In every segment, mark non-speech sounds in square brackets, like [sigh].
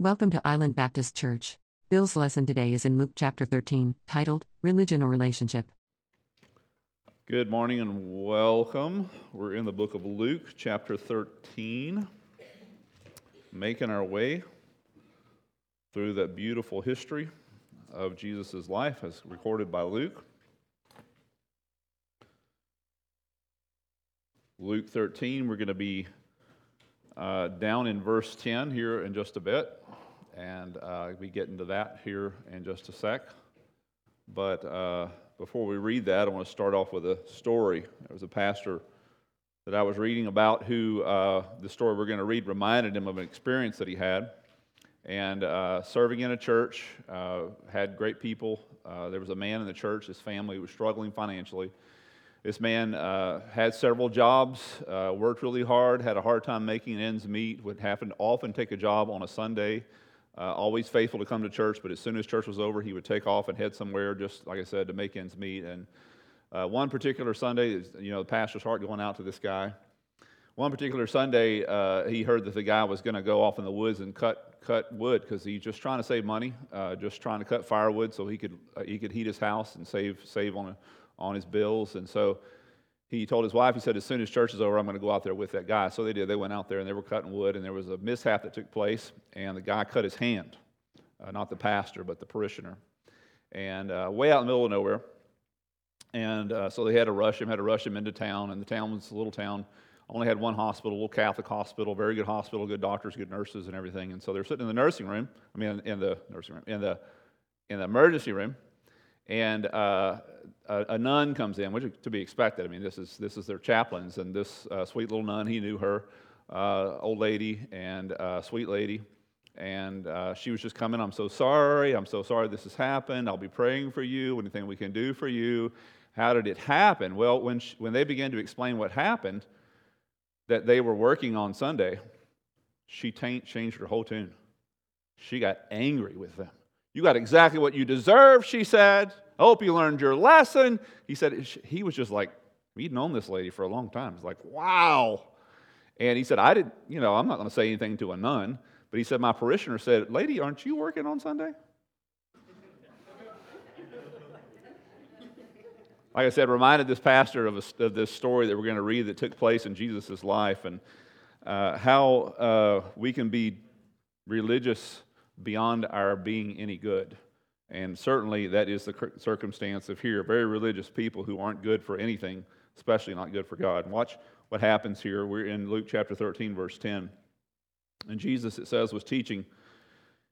Welcome to Island Baptist Church. Bill's lesson today is in Luke chapter 13, titled Religion or Relationship. Good morning and welcome. We're in the book of Luke, chapter 13, making our way through that beautiful history of Jesus' life as recorded by Luke. Luke 13, we're going to be uh, down in verse 10 here in just a bit, and uh, we get into that here in just a sec. But uh, before we read that, I want to start off with a story. There was a pastor that I was reading about who uh, the story we're going to read reminded him of an experience that he had. And uh, serving in a church, uh, had great people. There was a man in the church, his family was struggling financially. This man uh, had several jobs, uh, worked really hard, had a hard time making ends meet, would happen often take a job on a Sunday, uh, always faithful to come to church, but as soon as church was over, he would take off and head somewhere, just like I said, to make ends meet. And uh, one particular Sunday, you know, the pastor's heart going out to this guy. One particular Sunday, uh, he heard that the guy was going to go off in the woods and cut cut wood because he's just trying to save money, uh, just trying to cut firewood so he could he could heat his house and save save on a on his bills. And so he told his wife, he said, as soon as church is over, I'm going to go out there with that guy. So they did. They went out there and they were cutting wood, and there was a mishap that took place, and the guy cut his hand. Uh, not the pastor, but the parishioner. And uh, way out in the middle of nowhere. And uh, so they had to rush him, had to rush him into town, and the town was a little town. Only had one hospital, a little Catholic hospital, very good hospital, good doctors, good nurses, and everything. And so they're sitting in the nursing room. I mean, in the nursing room, in the in the emergency room, and uh, a, a, nun comes in, which is to be expected. I mean, this is, this is their chaplains, and this uh, sweet little nun, he knew her, uh, old lady and uh, sweet lady, and uh, she was just coming. I'm so sorry. I'm so sorry this has happened. I'll be praying for you. Anything we can do for you. How did it happen? Well, when, she, when they began to explain what happened, that they were working on Sunday, she changed her whole tune. She got angry with them. You got exactly what you deserve, she said. I hope you learned your lesson. He said, he was just like, he'd known this lady for a long time. It's like, wow. And he said, I didn't, you know, I'm not going to say anything to a nun, but he said, my parishioner said, Lady, aren't you working on Sunday? like I said, reminded this pastor of, a, of, this story that we're going to read that took place in Jesus' life and uh, how uh, we can be religious beyond our being any good. And certainly that is the circumstance of here. Very religious people who aren't good for anything, especially not good for God. And watch what happens here. We're in Luke chapter 13, verse 10. And Jesus, it says, was teaching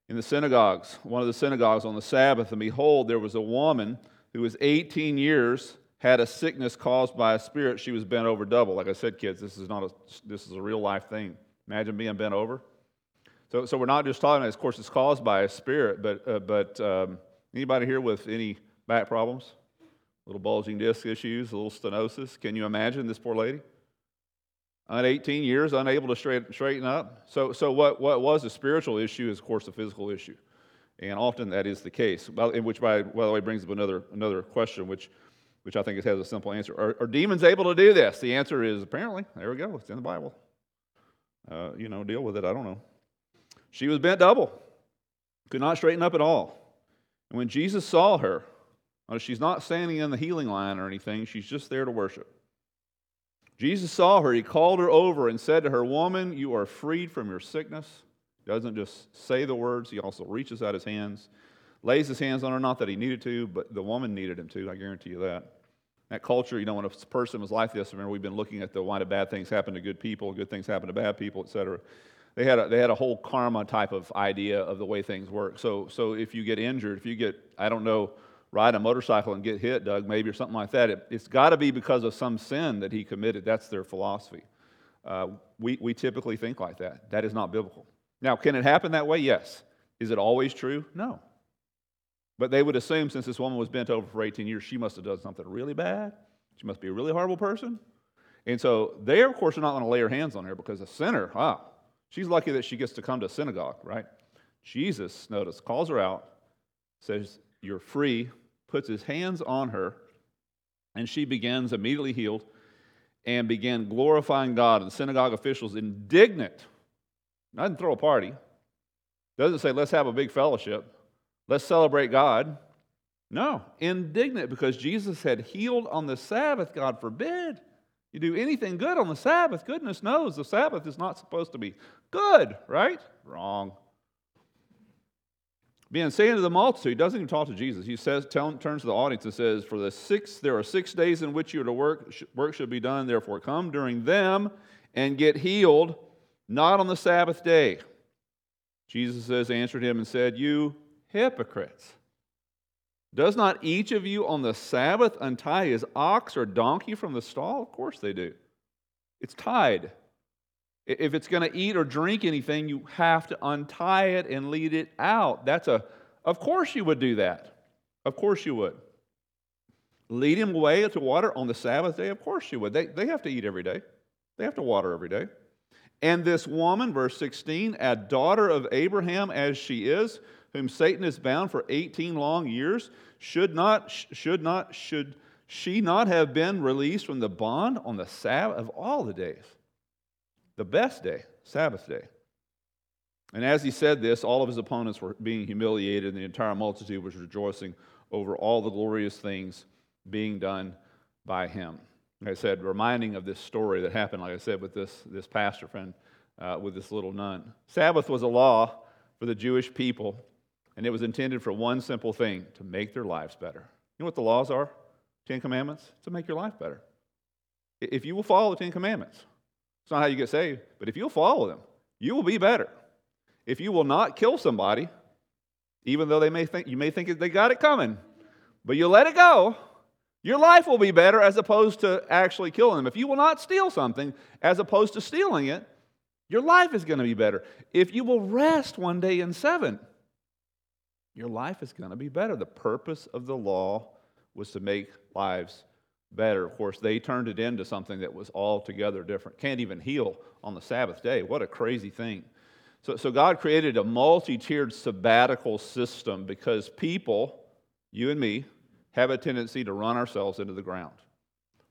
in the synagogues, one of the synagogues on the Sabbath. And behold, there was a woman who was 18 years, had a sickness caused by a spirit. She was bent over double. Like I said, kids, this is not a, this is a real life thing. Imagine being bent over. So, so we're not just talking, of course, it's caused by a spirit, but, uh, but um, anybody here with any back problems? Little bulging disc issues, a little stenosis. Can you imagine this poor lady? On 18 years, unable to straight, straighten up. So, so what, what was a spiritual issue is, of course, a physical issue. And often that is the case. Which, by, by the way, brings up another, another question, which, which I think has a simple answer. Are, are demons able to do this? The answer is apparently. There we go. It's in the Bible. Uh, you know, deal with it. I don't know. She was bent double, could not straighten up at all. And when Jesus saw her, she's not standing in the healing line or anything, she's just there to worship. Jesus saw her, he called her over and said to her, Woman, you are freed from your sickness. He doesn't just say the words, he also reaches out his hands, lays his hands on her, not that he needed to, but the woman needed him to, I guarantee you that. That culture, you know, when a person was like this, remember we've been looking at the why do bad things happen to good people, good things happen to bad people, etc they had a, they had a whole karma type of idea of the way things work. So, so if you get injured, if you get, I don't know, ride a motorcycle and get hit, Doug, maybe or something like that, it, has got to be because of some sin that he committed. That's their philosophy. Uh, we, we typically think like that. That is not biblical. Now, can it happen that way? Yes. Is it always true? No. But they would assume since this woman was bent over for 18 years, she must have done something really bad. She must be a really horrible person. And so they, of course, are not going to lay their hands on her because a sinner, ah, She's lucky that she gets to come to synagogue, right? Jesus, notice, calls her out, says, You're free, puts his hands on her, and she begins immediately healed and began glorifying God. And the synagogue officials, indignant, didn't throw a party. Doesn't say, let's have a big fellowship. Let's celebrate God. No, indignant because Jesus had healed on the Sabbath. God forbid you do anything good on the Sabbath. Goodness knows the Sabbath is not supposed to be good, right? Wrong. Being saying to the multitude, he doesn't even talk to Jesus. He says, tell, turns to the audience and says, For the six, there are six days in which you are to work, work should be done, therefore come during them and get healed, not on the Sabbath day. Jesus says, answered him and said, You hypocrites. Does not each of you on the Sabbath untie his ox or donkey from the stall? Of course they do. It's tied. If it's going to eat or drink anything, you have to untie it and lead it out. That's a, of course you would do that. Of course you would. Lead him away to water on the Sabbath day? Of course you would. They, they have to eat every day, they have to water every day. And this woman, verse 16, a daughter of Abraham as she is, whom Satan has bound for 18 long years, should not, should not, should she not have been released from the bond on the Sabbath of all the days? The best day, Sabbath day. And as he said this, all of his opponents were being humiliated, and the entire multitude was rejoicing over all the glorious things being done by him. Like I said, reminding of this story that happened, like I said, with this, this pastor friend, uh, with this little nun. Sabbath was a law for the Jewish people, and it was intended for one simple thing to make their lives better. You know what the laws are? Ten Commandments? To make your life better. If you will follow the Ten Commandments, it's not how you get saved, but if you'll follow them, you will be better. If you will not kill somebody, even though they may think you may think they got it coming, but you let it go, your life will be better as opposed to actually killing them. If you will not steal something as opposed to stealing it, your life is going to be better. If you will rest one day in seven, your life is going to be better. The purpose of the law was to make lives better. Of course, they turned it into something that was altogether different. Can't even heal on the Sabbath day. What a crazy thing. So, so God created a multi tiered sabbatical system because people, you and me, have a tendency to run ourselves into the ground.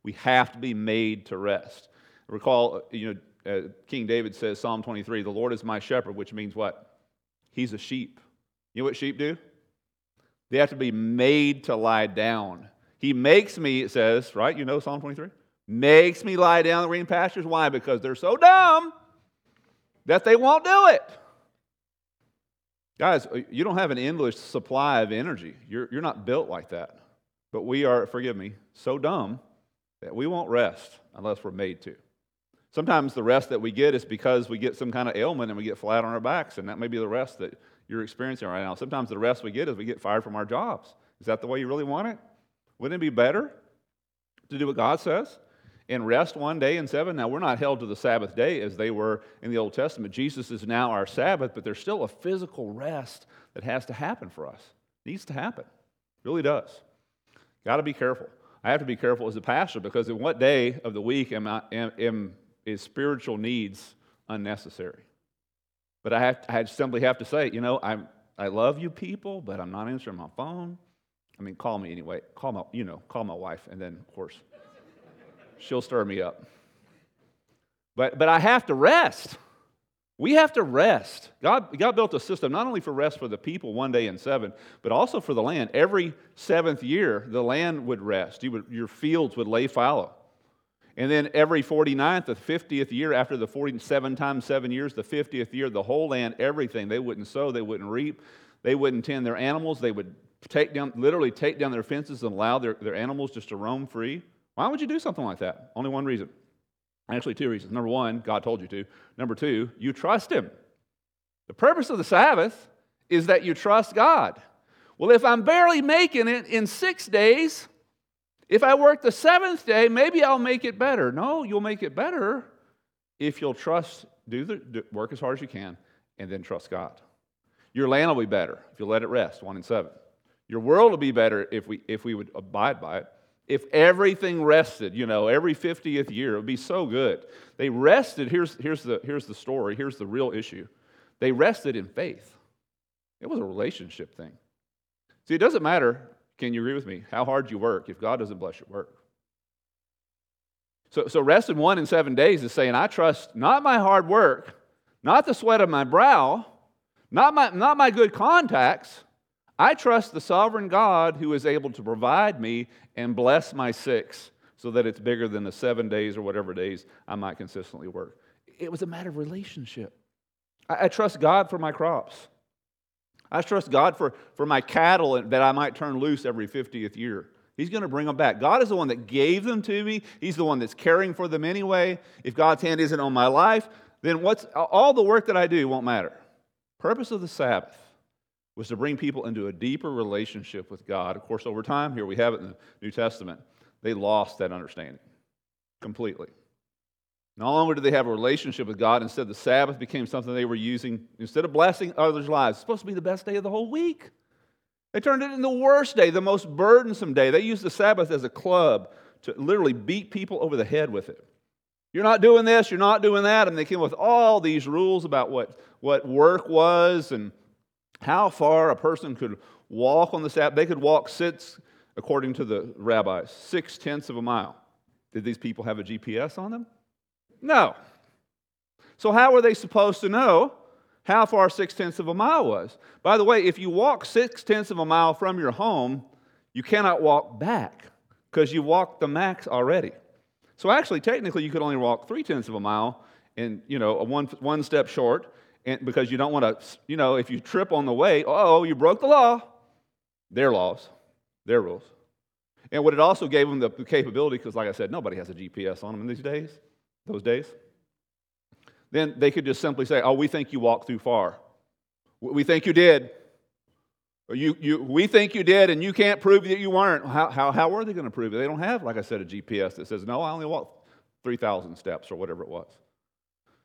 We have to be made to rest. Recall, you know, uh, King David says, Psalm 23, the Lord is my shepherd, which means what? He's a sheep. You know what sheep do? They have to be made to lie down. He makes me, it says, right? You know Psalm 23? Makes me lie down in the green pastures. Why? Because they're so dumb that they won't do it. Guys, uh, you don't have an endless supply of energy. You're, you're not built like that. But we are, forgive me, so dumb that we won't rest unless we're made to. Sometimes the rest that we get is because we get some kind of ailment and we get flat on our backs, and that may be the rest that you're experiencing right now. Sometimes the rest we get is we get fired from our jobs. Is that the way you really want it? Wouldn't it be better to do what God says and rest one day in seven? Now, we're not held to the Sabbath day as they were in the Old Testament. Jesus is now our Sabbath, but there's still a physical rest that has to happen for us. It needs to happen. It really does. Got to be careful. I have to be careful as a pastor because in what day of the week am, I, am, am is spiritual needs unnecessary? But I, have, I simply have to say, you know, I'm, I love you people, but I'm not answering my phone. I mean, call me anyway. Call my, you know, call my wife, and then, of course, she'll stir me up. But, but I have to rest. We have to rest. God, God built a system not only for rest for the people one day in seven, but also for the land. Every seventh year, the land would rest. You would, your fields would lay fallow. And then every 49th, the 50th year, after the 47 times seven years, the 50th year, the whole land, everything, they wouldn't sow, they wouldn't reap, they wouldn't tend their animals, they would take down, literally take down their fences and allow their, their animals just to roam free. Why would you do something like that? Only one reason. Actually, two reasons. Number one, God told you to. Number two, you trust Him. The purpose of the Sabbath is that you trust God. Well, if I'm barely making it in six days, if I work the seventh day, maybe I'll make it better. No, you'll make it better if you'll trust, do the do, work as hard as you can, and then trust God. Your land will be better if you let it rest, one and seven. Your world will be better if we if we would abide by it. If everything rested, you know, every 50th year, it would be so good. They rested, here's, here's, the, here's the story, here's the real issue. They rested in faith. It was a relationship thing. See, it doesn't matter, can you agree with me, how hard you work if God doesn't bless your work. So, so rest in one in seven days is saying, I trust not my hard work, not the sweat of my brow, not my, not my good contacts. I trust the sovereign God who is able to provide me and bless my six so that it's bigger than the seven days or whatever days I might consistently work. It was a matter of relationship. I, I trust God for my crops. I trust God for, for my cattle that I might turn loose every 50th year. He's going to bring them back. God is the one that gave them to me. He's the one that's caring for them anyway. If God's hand isn't on my life, then what's all the work that I do won't matter. Purpose of the Sabbath was to bring people into a deeper relationship with God. Of course, over time, here we have it in the New Testament, they lost that understanding completely. No longer did they have a relationship with God. Instead, the Sabbath became something they were using. Instead of blessing others' lives, it's supposed to be the best day of the whole week. They turned it into the worst day, the most burdensome day. They used the Sabbath as a club to literally beat people over the head with it. You're not doing this, you're not doing that. And they came with all these rules about what, what work was and how far a person could walk on the Sabbath. They could walk six, according to the rabbis, six tenths of a mile. Did these people have a GPS on them? No. So, how were they supposed to know how far six tenths of a mile was. By the way, if you walk six tenths of a mile from your home, you cannot walk back because you walked the max already. So actually, technically, you could only walk three tenths of a mile and you know one one step short, and because you don't want to, you know, if you trip on the way, oh, you broke the law. Their laws, their rules. And what it also gave them the capability, because like I said, nobody has a GPS on them these days, those days then they could just simply say, Oh, we think you walked too far. We think you did. You, you, we think you did, and you can't prove that you weren't. How, how, how were they going to prove it? They don't have, like I said, a GPS that says, No, I only walked 3,000 steps or whatever it was.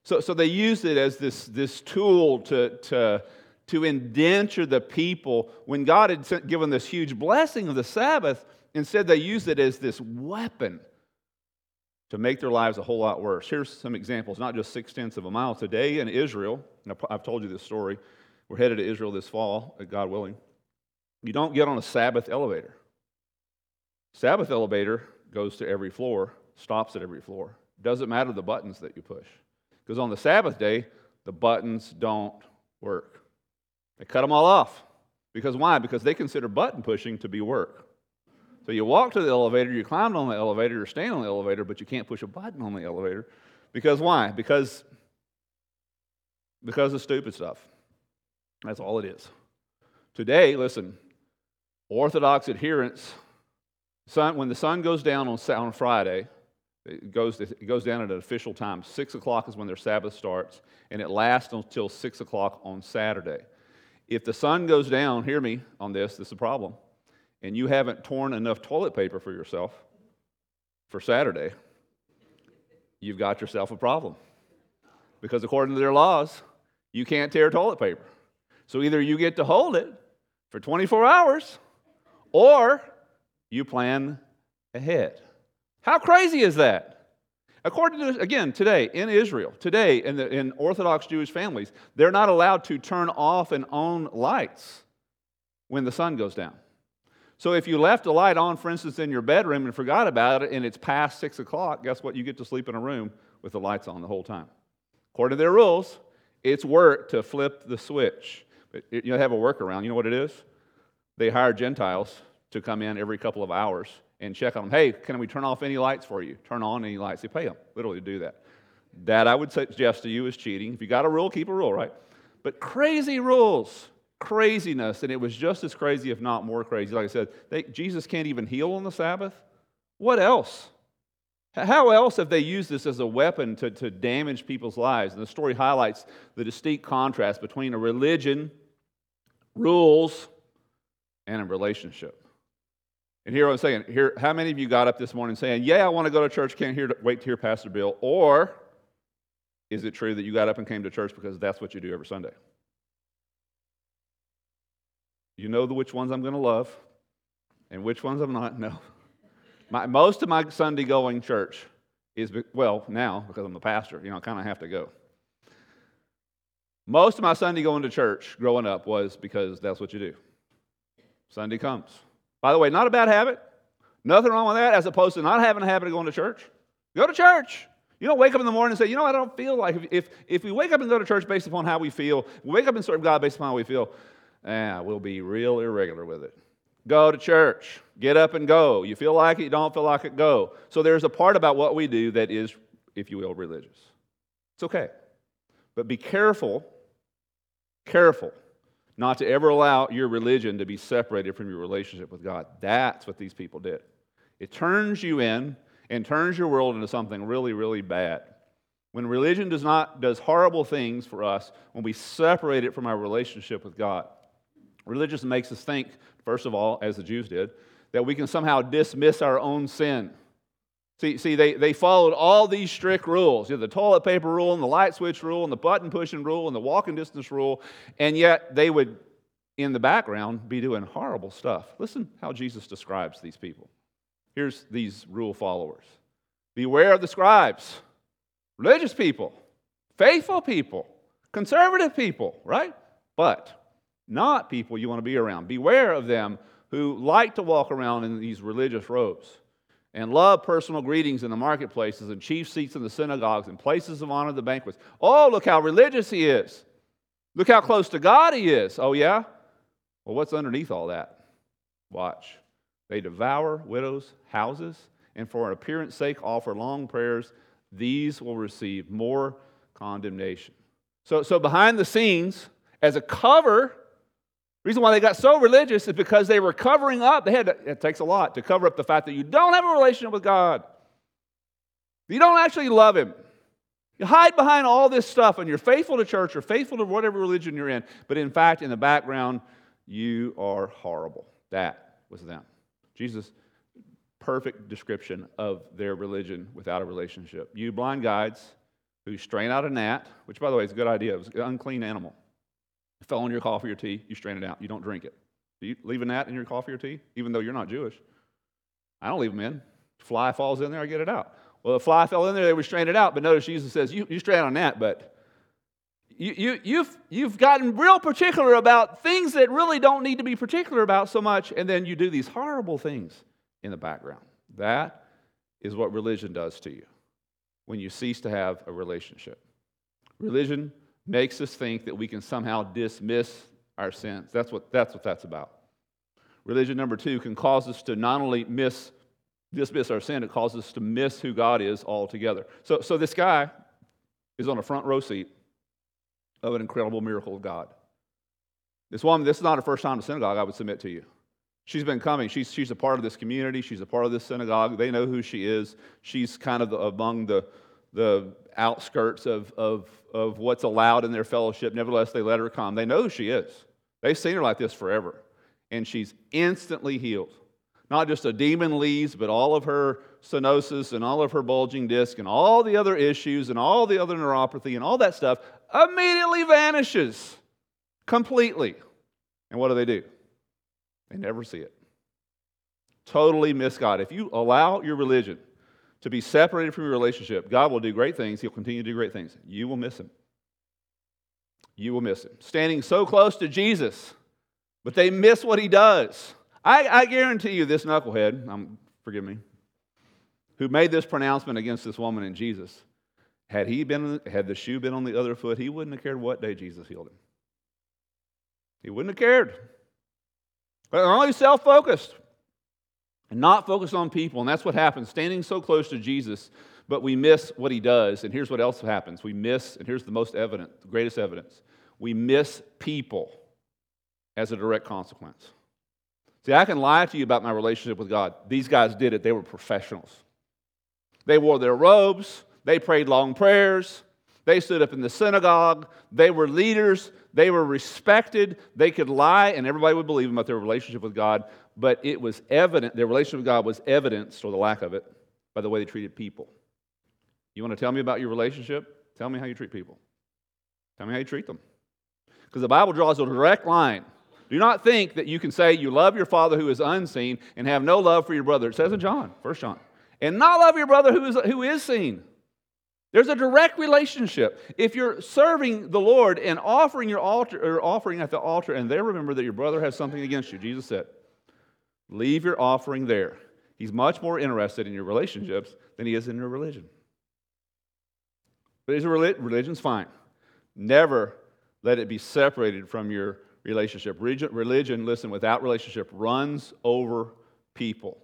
So, so they used it as this, this tool to, to, to indenture the people. When God had given this huge blessing of the Sabbath, instead they used it as this weapon to make their lives a whole lot worse. Here's some examples, not just six tenths of a mile. Today in Israel, I've told you this story. We're headed to Israel this fall, uh, God willing. You don't get on a Sabbath elevator. Sabbath elevator goes to every floor, stops at every floor. Doesn't matter the buttons that you push. Because on the Sabbath day, the buttons don't work. They cut them all off. Because why? Because they consider button pushing to be work. So you walk to the elevator, you climb on the elevator, you're staying on the elevator, but you can't push a button on the elevator. Because why? Because, because of stupid stuff. That's all it is. Today, listen, Orthodox adherents, sun, when the sun goes down on, on Friday, it goes, it goes down at an official time. Six o'clock is when their Sabbath starts, and it lasts until six o'clock on Saturday. If the sun goes down, hear me on this, this is a problem and you haven't torn enough toilet paper for yourself for Saturday, you've got yourself a problem. Because according to their laws, you can't tear toilet paper. So either you get to hold it for 24 hours or you plan ahead. How crazy is that? According to, again, today in Israel, today in, the, in Orthodox Jewish families, they're not allowed to turn off and on lights when the sun goes down. So if you left a light on, for instance, in your bedroom and forgot about it and it's past six o'clock, guess what? You get to sleep in a room with the lights on the whole time. According to their rules, it's work to flip the switch. But you have a workaround. You know what it is? They hire Gentiles to come in every couple of hours and check on them. Hey, can we turn off any lights for you? Turn on any lights. They pay them literally to do that. That I would suggest to you is cheating. If you got a rule, keep a rule, right? But crazy rules craziness, and it was just as crazy, if not more crazy. Like I said, they, Jesus can't even heal on the Sabbath. What else? How else have they used this as a weapon to, to damage people's lives? And the story highlights the distinct contrast between a religion, rules, and a relationship. And here I'm saying, here, how many of you got up this morning saying, Yeah, I want to go to church, can't hear, wait to hear Pastor Bill? Or is it true that you got up and came to church because that's what you do every Sunday? You know the which ones I'm going to love and which ones I'm not? [laughs] No. My, most of my Sunday going church is, well, now, because I'm the pastor, you know, I kind of have to go. Most of my Sunday going to church growing up was because that's what you do. Sunday comes. By the way, not a bad habit. Nothing wrong with that as opposed to not having a habit of going to church. Go to church. You don't wake up in the morning and say, you know, I don't feel like, if, if we wake up and go to church based upon how we feel, we wake up and serve God based upon how we feel, eh, we'll be real irregular with it. Go to church. Get up and go. You feel like it, you don't feel like it, go. So there's a part about what we do that is, if you will, religious. It's okay. But be careful, careful, not to ever allow your religion to be separated from your relationship with God. That's what these people did. It turns you in and turns your world into something really, really bad. When religion does not does horrible things for us, when we separate it from our relationship with God, religion makes us think, first of all, as the Jews did, that we can somehow dismiss our own sin. See, see they, they followed all these strict rules you know, the toilet paper rule, and the light switch rule, and the button pushing rule, and the walking distance rule, and yet they would, in the background, be doing horrible stuff. Listen how Jesus describes these people. Here's these rule followers Beware of the scribes, religious people, faithful people, conservative people, right? But not people you want to be around. Beware of them who like to walk around in these religious robes and love personal greetings in the marketplaces and chief seats in the synagogues and places of honor at the banquets. Oh, look how religious he is. Look how close to God he is. Oh, yeah? Well, what's underneath all that? Watch. They devour widows' houses and for an appearance sake offer long prayers. These will receive more condemnation. So, so behind the scenes, as a cover reason why they got so religious is because they were covering up. They had to, it takes a lot to cover up the fact that you don't have a relationship with God. You don't actually love Him. You hide behind all this stuff and you're faithful to church or faithful to whatever religion you're in, but in fact, in the background, you are horrible. That was them. Jesus' perfect description of their religion without a relationship. You blind guides who strain out a gnat, which, by the way, is a good idea. It was an unclean animal. Fell in your coffee or tea, you strain it out. You don't drink it. Do you leave a gnat in your coffee or tea, even though you're not Jewish? I don't leave them in. Fly falls in there, I get it out. Well, the fly fell in there, they would strain it out. But notice Jesus says, You, you strain on that, but you, you, you've, you've gotten real particular about things that really don't need to be particular about so much, and then you do these horrible things in the background. That is what religion does to you when you cease to have a relationship. Religion makes us think that we can somehow dismiss our sins. That's what that's, what that's about. Religion number two can cause us to not only miss, dismiss our sin, it causes us to miss who God is altogether. So, so this guy is on a front row seat of an incredible miracle of God. This woman, this is not her first time to synagogue, I would submit to you. She's been coming. She's, she's a part of this community. She's a part of this synagogue. They know who she is. She's kind of among the, the outskirts of, of, of what's allowed in their fellowship. Nevertheless, they let her come. They know who she is. They've seen her like this forever. And she's instantly healed. Not just a demon leaves, but all of her stenosis and all of her bulging disc and all the other issues and all the other neuropathy and all that stuff immediately vanishes completely. And what do they do? They never see it. Totally miss God. If you allow your religion to be separated from your relationship, God will do great things. He'll continue to do great things. You will miss him. You will miss him. Standing so close to Jesus, but they miss what he does. I, I guarantee you, this knucklehead, um, forgive me, who made this pronouncement against this woman and Jesus, had he been, had the shoe been on the other foot, he wouldn't have cared what day Jesus healed him. He wouldn't have cared. But they're only self focused and not focused on people. And that's what happens, standing so close to Jesus, but we miss what he does. And here's what else happens we miss, and here's the most evident, the greatest evidence we miss people as a direct consequence. See, I can lie to you about my relationship with God. These guys did it, they were professionals. They wore their robes, they prayed long prayers, they stood up in the synagogue, they were leaders, they were respected, they could lie, and everybody would believe them about their relationship with God but it was evident, their relationship with God was evidenced, or the lack of it, by the way they treated people. You want to tell me about your relationship? Tell me how you treat people. Tell me how you treat them. Because the Bible draws a direct line. Do not think that you can say you love your father who is unseen and have no love for your brother. It says in John, 1 John. And not love your brother who is, who is seen. There's a direct relationship. If you're serving the Lord and offering your altar or offering at the altar, and they remember that your brother has something against you, Jesus said, Leave your offering there. He's much more interested in your relationships than he is in your religion. But is religion's fine. Never let it be separated from your relationship. Religion, listen, without relationship runs over people,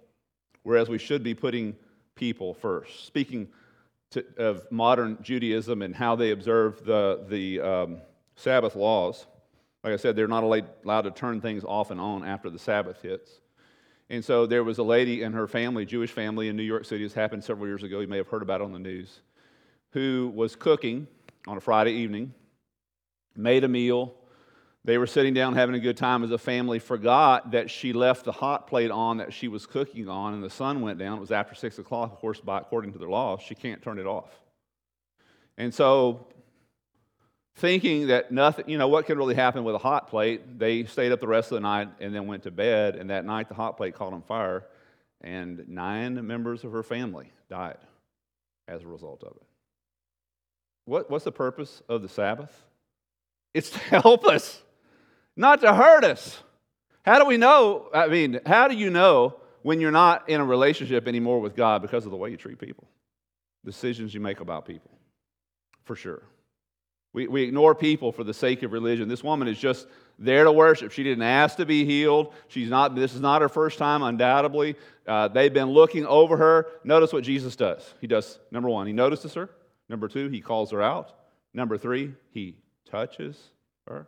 whereas we should be putting people first. Speaking to, of modern Judaism and how they observe the, the um, Sabbath laws, like I said, they're not allowed to turn things off and on after the Sabbath hits. And so there was a lady and her family, Jewish family in New York City, this happened several years ago, you may have heard about it on the news, who was cooking on a Friday evening, made a meal. They were sitting down having a good time as a family, forgot that she left the hot plate on that she was cooking on, and the sun went down. It was after six o'clock, of course, by, according to their laws, she can't turn it off. And so thinking that nothing, you know, what could really happen with a hot plate, they stayed up the rest of the night and then went to bed. And that night, the hot plate caught on fire, and nine members of her family died as a result of it. What, what's the purpose of the Sabbath? It's to [laughs] help us, not to hurt us. How do we know? I mean, how do you know when you're not in a relationship anymore with God because of the way you treat people? Decisions you make about people, for sure. We, we ignore people for the sake of religion. This woman is just there to worship. She didn't ask to be healed. She's not, this is not her first time, undoubtedly. Uh, they've been looking over her. Notice what Jesus does. He does, number one, he notices her. Number two, he calls her out. Number three, he touches her.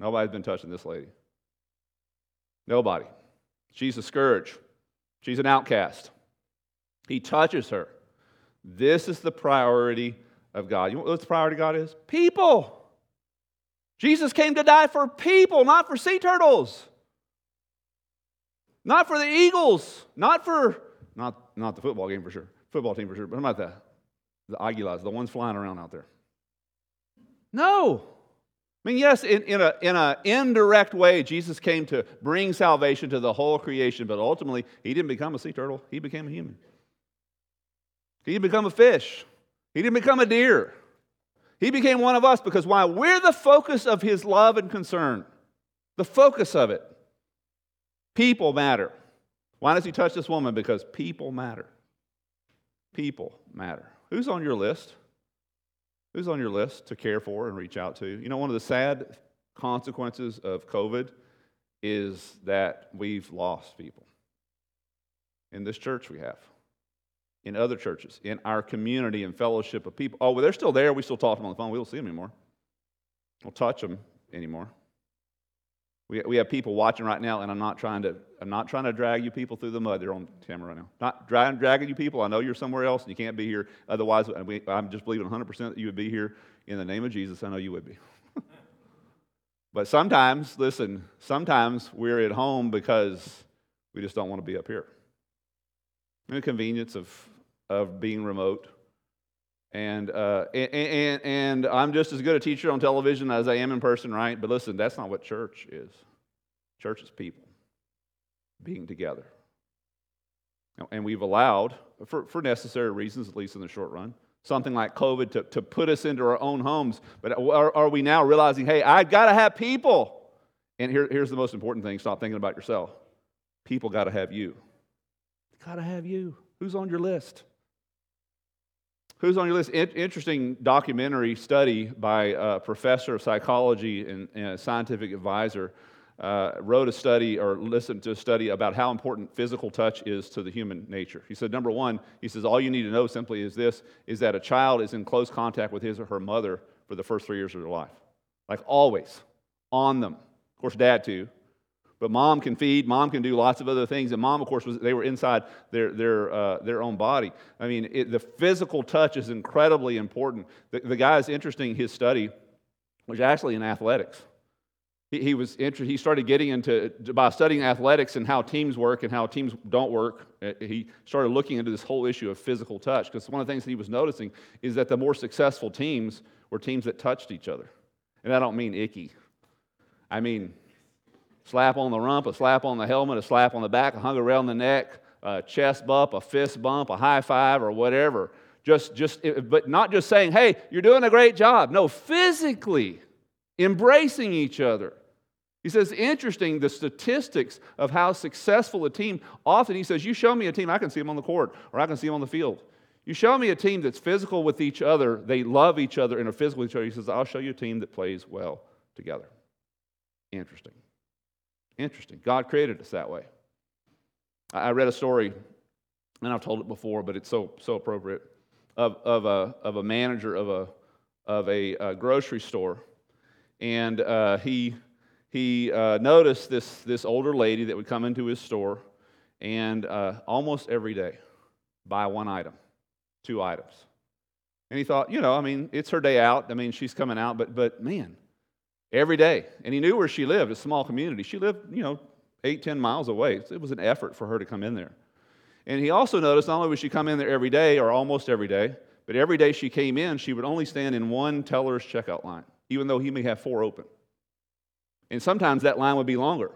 Nobody's been touching this lady. Nobody. She's a scourge. She's an outcast. He touches her. This is the priority of God. You know what the priority of God is? People. Jesus came to die for people, not for sea turtles. Not for the Eagles. Not for, not, not the football game for sure. Football team for sure. But how about that? The Aguilas, the ones flying around out there. No. I mean, yes, in, in an in a indirect way, Jesus came to bring salvation to the whole creation, but ultimately, he didn't become a sea turtle, he became a human. He didn't become a fish. He didn't become a deer. He became one of us because why? We're the focus of his love and concern. The focus of it. People matter. Why does he touch this woman? Because people matter. People matter. Who's on your list? Who's on your list to care for and reach out to? You know, one of the sad consequences of COVID is that we've lost people. In this church, we have in other churches, in our community and fellowship of people. Oh, well, they're still there. We still talk to them on the phone. We don't see them anymore. We don't touch them anymore. We, we have people watching right now, and I'm not trying to I'm not trying to drag you people through the mud. They're on camera right now. Not drag, dragging you people. I know you're somewhere else and you can't be here. Otherwise, we, I'm just believing 100% that you would be here in the name of Jesus. I know you would be. [laughs] but sometimes, listen, sometimes we're at home because we just don't want to be up here. The convenience of of being remote. And, uh, and, and, and I'm just as good a teacher on television as I am in person, right? But listen, that's not what church is. Church is people being together. And we've allowed, for, for necessary reasons, at least in the short run, something like COVID to, to put us into our own homes. But are, are we now realizing, hey, I've got to have people? And here, here's the most important thing stop thinking about yourself. People got to have you. Got to have you. Who's on your list? Who's on your list? interesting documentary study by a professor of psychology and, and a scientific advisor. Uh, wrote a study or listened to a study about how important physical touch is to the human nature. He said, number one, he says, all you need to know simply is this is that a child is in close contact with his or her mother for the first three years of their life. Like always, on them. Of course, dad too. But mom can feed, mom can do lots of other things. And mom, of course, was, they were inside their, their, uh, their own body. I mean, it, the physical touch is incredibly important. The, the guy is interesting, his study was actually in athletics. He, he was interested, he started getting into, by studying athletics and how teams work and how teams don't work, uh, he started looking into this whole issue of physical touch. Because one of the things that he was noticing is that the more successful teams were teams that touched each other. And I don't mean icky. I mean, slap on the rump, a slap on the helmet, a slap on the back, a hug around the neck, a chest bump, a fist bump, a high five, or whatever. Just, just, but not just saying, hey, you're doing a great job. No, physically embracing each other. He says, interesting, the statistics of how successful a team, often he says, you show me a team, I can see them on the court or I can see them on the field. You show me a team that's physical with each other, they love each other and are physical with each other. He says, I'll show you a team that plays well together. Interesting. Interesting. God created us that way. I read a story, and I've told it before, but it's so, so appropriate, of, of, a, of a manager of a, of a, a grocery store. And uh, he, he uh, noticed this, this older lady that would come into his store and uh, almost every day buy one item, two items. And he thought, you know, I mean, it's her day out. I mean, she's coming out, but, but man, every day. And he knew where she lived, a small community. She lived, you know, eight, ten miles away. It was an effort for her to come in there. And he also noticed not only would she come in there every day or almost every day, but every day she came in, she would only stand in one teller's checkout line, even though he may have four open. And sometimes that line would be longer.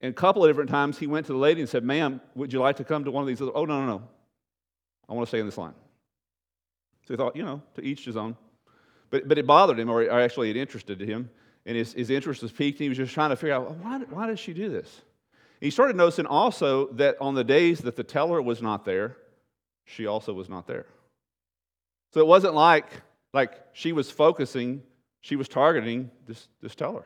And a couple of different times he went to the lady and said, Ma'am, would you like to come to one of these? Other? Oh, no, no, no. I want to stay in this line. So he thought, you know, to each his own. But, but it bothered him, or actually it interested him and his, his interest was piqued, and he was just trying to figure out why, why did she do this? he started noticing also that on the days that the teller was not there, she also was not there. So it wasn't like, like she was focusing, she was targeting this, this teller.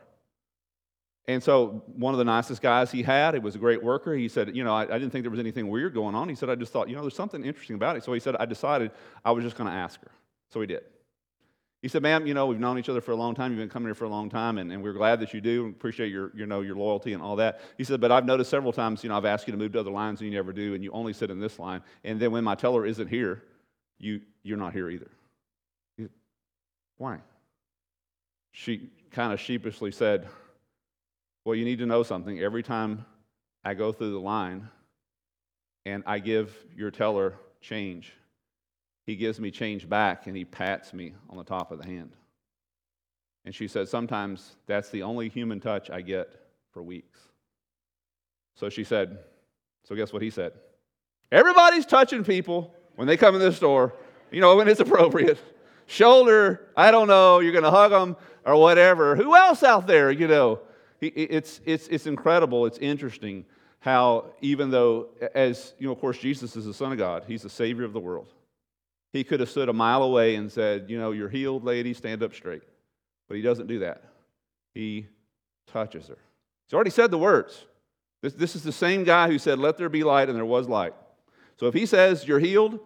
And so one of the nicest guys he had, he was a great worker. He said, you know, I, I, didn't think there was anything weird going on. He said, I just thought, you know, there's something interesting about it. So he said, I decided I was just going to ask her. So he did. He said, ma'am, you know, we've known each other for a long time. You've been coming here for a long time, and, and we're glad that you do. and Appreciate your, you know, your loyalty and all that. He said, but I've noticed several times, you know, I've asked you to move to other lines and you never do, and you only sit in this line. And then when my teller isn't here, you, you're not here either. Said, Why? She kind of sheepishly said, well, you need to know something. Every time I go through the line and I give your teller change, he gives me change back and he pats me on the top of the hand. And she said, Sometimes that's the only human touch I get for weeks. So she said, So guess what he said? Everybody's touching people when they come in the store, you know, when it's appropriate. Shoulder, I don't know, you're going to hug them or whatever. Who else out there, you know? It's, it's, it's incredible, it's interesting how, even though, as, you know, of course, Jesus is the Son of God, He's the Savior of the world. He could have stood a mile away and said, You know, you're healed, lady, stand up straight. But he doesn't do that. He touches her. He's already said the words. This, this is the same guy who said, Let there be light, and there was light. So if he says, You're healed,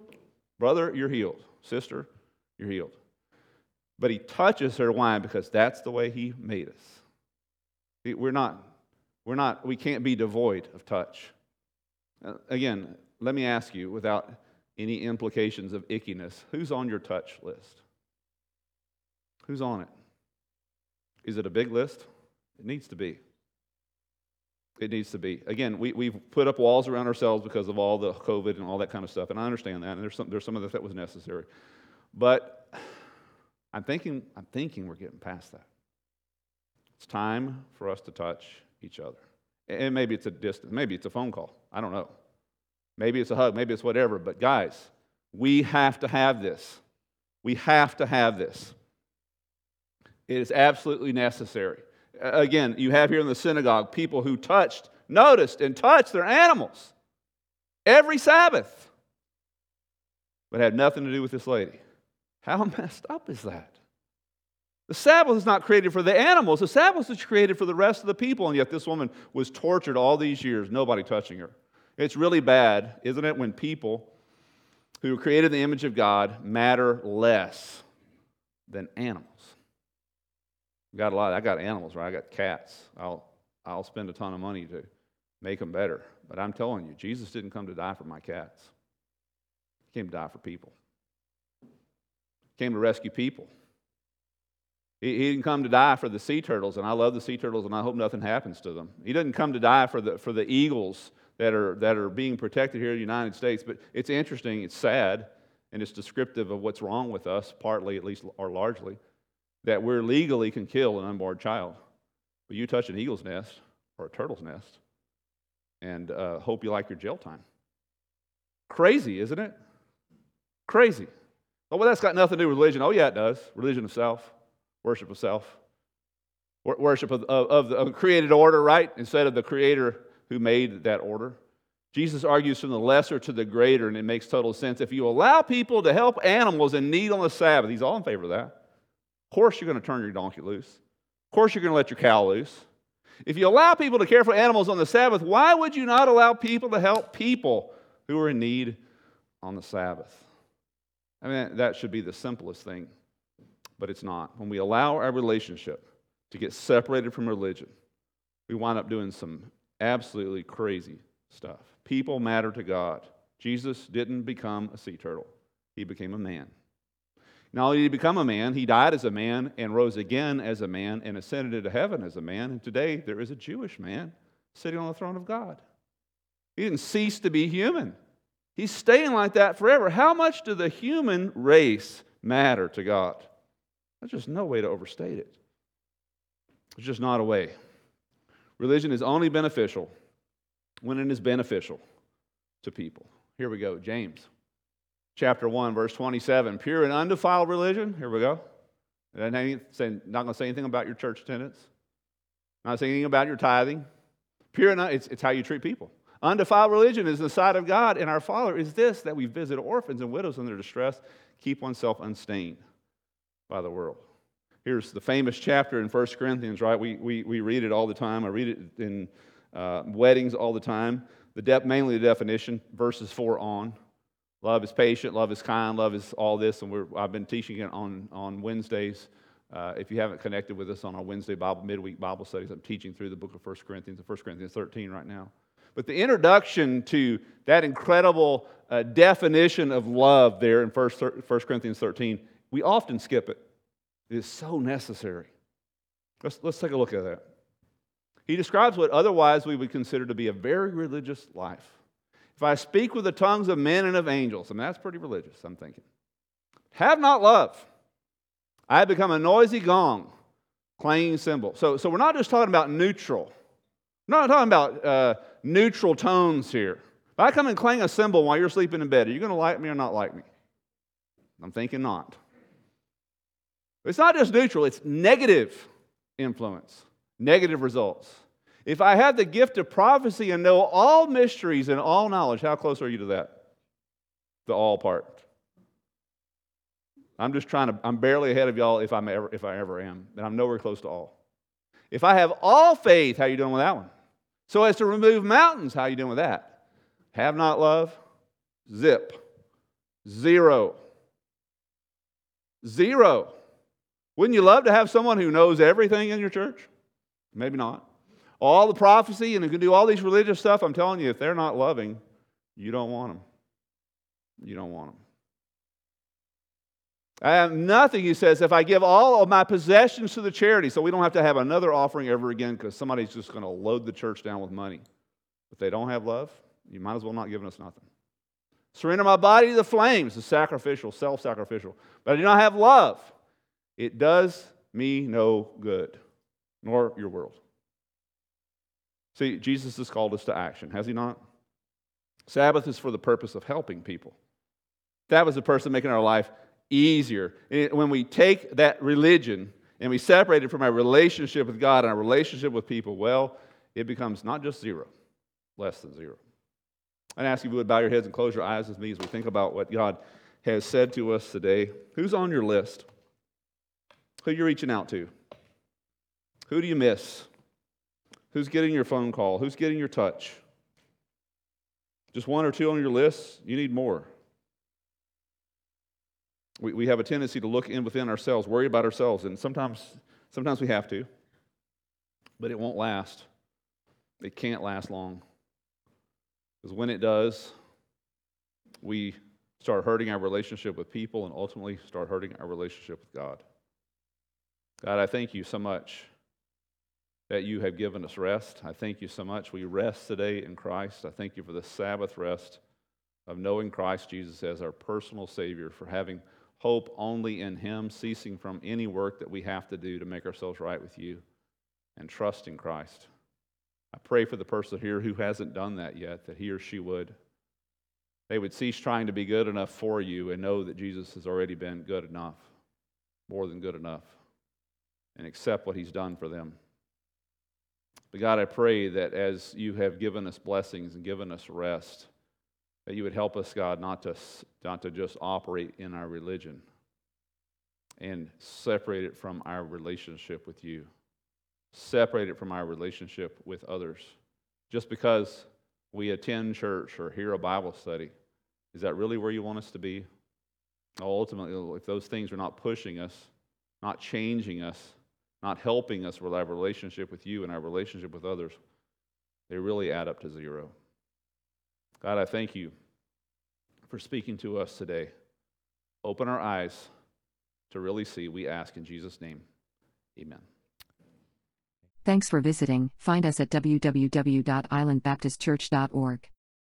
brother, you're healed. Sister, you're healed. But he touches her. Why? Because that's the way he made us. We're not, we're not, we can't be devoid of touch. Uh, again, let me ask you without any implications of ickiness, who's on your touch list? Who's on it? Is it a big list? It needs to be. It needs to be. Again, we, we've put up walls around ourselves because of all the COVID and all that kind of stuff, and I understand that, and there's some, there's some of that that was necessary. But I'm thinking, I'm thinking we're getting past that. It's time for us to touch each other. And maybe it's a distance, maybe it's a phone call. I don't know. Maybe it's a hug, maybe it's whatever. But guys, we have to have this. We have to have this. It is absolutely necessary. Again, you have here in the synagogue people who touched, noticed, and touched their animals every Sabbath, but had nothing to do with this lady. How [laughs] messed up is that? The Sabbath is not created for the animals, the Sabbath is created for the rest of the people, and yet this woman was tortured all these years, nobody touching her. It's really bad, isn't it, when people who created in the image of God matter less than animals. Got a lot. I got animals, right? I got cats. I'll I'll spend a ton of money to make them better. But I'm telling you, Jesus didn't come to die for my cats. He came to die for people. He came to rescue people. He, he didn't come to die for the sea turtles, and I love the sea turtles, and I hope nothing happens to them. He didn't come to die for the for the eagles that are, that are being protected here in the United States. But it's interesting, it's sad, and it's descriptive of what's wrong with us, partly at least, or largely, that we're legally can kill an unborn child. But you touch an eagle's nest or a turtle's nest and uh, hope you like your jail time. Crazy, isn't it? Crazy. Oh, well, that's got nothing to do with religion. Oh, yeah, it does. Religion of self, worship of self, worship of, of, of the created order, right? Instead of the creator who made that order. Jesus argues from the lesser to the greater, and it makes total sense. If you allow people to help animals in need on the Sabbath, he's all in favor of that. Of course, you're going to turn your donkey loose. Of course, you're going to let your cow loose. If you allow people to care for animals on the Sabbath, why would you not allow people to help people who are in need on the Sabbath? I mean, that should be the simplest thing, but it's not. When we allow our relationship to get separated from religion, we wind up doing some absolutely crazy stuff. People matter to God. Jesus didn't become a sea turtle, he became a man. Not only did he become a man, he died as a man and rose again as a man and ascended into heaven as a man. And today there is a Jewish man sitting on the throne of God. He didn't cease to be human. He's staying like that forever. How much do the human race matter to God? There's just no way to overstate it. There's just not a way. Religion is only beneficial when it is beneficial to people. Here we go, James chapter 1, verse 27. Pure and undefiled religion. Here we go. Not going to say anything about your church attendance. Not saying anything about your tithing. Pure and it's, it's how you treat people. Undefiled religion is the sight of God, and our Father is this that we visit orphans and widows in their distress, keep oneself unstained by the world. Here's the famous chapter in 1 Corinthians, right? We, we, we read it all the time. I read it in uh, weddings all the time. The de- mainly the definition, verses 4 on. Love is patient, love is kind, love is all this. And I've been teaching it on, on Wednesdays. Uh, if you haven't connected with us on our Wednesday Bible midweek Bible studies, I'm teaching through the book of 1 Corinthians, 1 Corinthians 13 right now. But the introduction to that incredible uh, definition of love there in 1, 1 Corinthians 13, we often skip it. It is so necessary. Let's, let's take a look at that. He describes what otherwise we would consider to be a very religious life. If I speak with the tongues of men and of angels, I mean, that's pretty religious, I'm thinking. Have not love. I have become a noisy gong, clanging cymbal. So, so we're not just talking about neutral. We're not talking about uh, neutral tones here. If I come and clang a cymbal while you're sleeping in bed, are you going to like me or not like me? I'm thinking not. It's not just neutral, it's negative influence, negative results. If I have the gift of prophecy and know all mysteries and all knowledge, how close are you to that? The all part. I'm just trying to, I'm barely ahead of y'all if, I'm ever, if I ever am, and I'm nowhere close to all. If I have all faith, how you doing with that one? So as to remove mountains, how you doing with that? Have not love? Zip. Zero. Zero. Wouldn't you love to have someone who knows everything in your church? Maybe not all the prophecy and can do all these religious stuff, I'm telling you, if they're not loving, you don't want them. You don't want them. I have nothing, he says, if I give all of my possessions to the charity, so we don't have to have another offering ever again because somebody's just going to load the church down with money. If they don't have love, you might as well not give us nothing. Surrender my body to the flames, the sacrificial, self sacrificial. But I do not have love. It does me no good, nor your world. See, Jesus has called us to action, has he not? Sabbath is for the purpose of helping people. That was the person making our life easier. When we take that religion and we separate it from our relationship with God and our relationship with people, well, it becomes not just zero, less than zero. I'd ask you if you would bow your heads and close your eyes with me as we think about what God has said to us today. Who's on your list? Who you're reaching out to? Who do you miss? Who's getting your phone call? Who's getting your touch? Just one or two on your list? You need more. We, we have a tendency to look in within ourselves, worry about ourselves, and sometimes, sometimes we have to, but it won't last. It can't last long. Because when it does, we start hurting our relationship with people and ultimately start hurting our relationship with God. God, I thank you so much that you have given us rest. I thank you so much. We rest today in Christ. I thank you for the Sabbath rest of knowing Christ Jesus as our personal Savior, for having hope only in Him, ceasing from any work that we have to do to make ourselves right with you, and trust in Christ. I pray for the person here who hasn't done that yet, that he or she would. They would cease trying to be good enough for you and know that Jesus has already been good enough, more than good enough, and accept what He's done for them. But God, I pray that as you have given us blessings and given us rest, that you would help us, God, not to, not to just operate in our religion and separate it from our relationship with you, separate it from our relationship with others. Just because we attend church or hear a Bible study, is that really where you want us to be? Ultimately, if those things are not pushing us, not changing us, not helping us with our relationship with you and our relationship with others, they really add up to zero. God, I thank you for speaking to us today. Open our eyes to really see, we ask in Jesus' name. Amen. Thanks for visiting. Find us at www.islandbaptistchurch.org.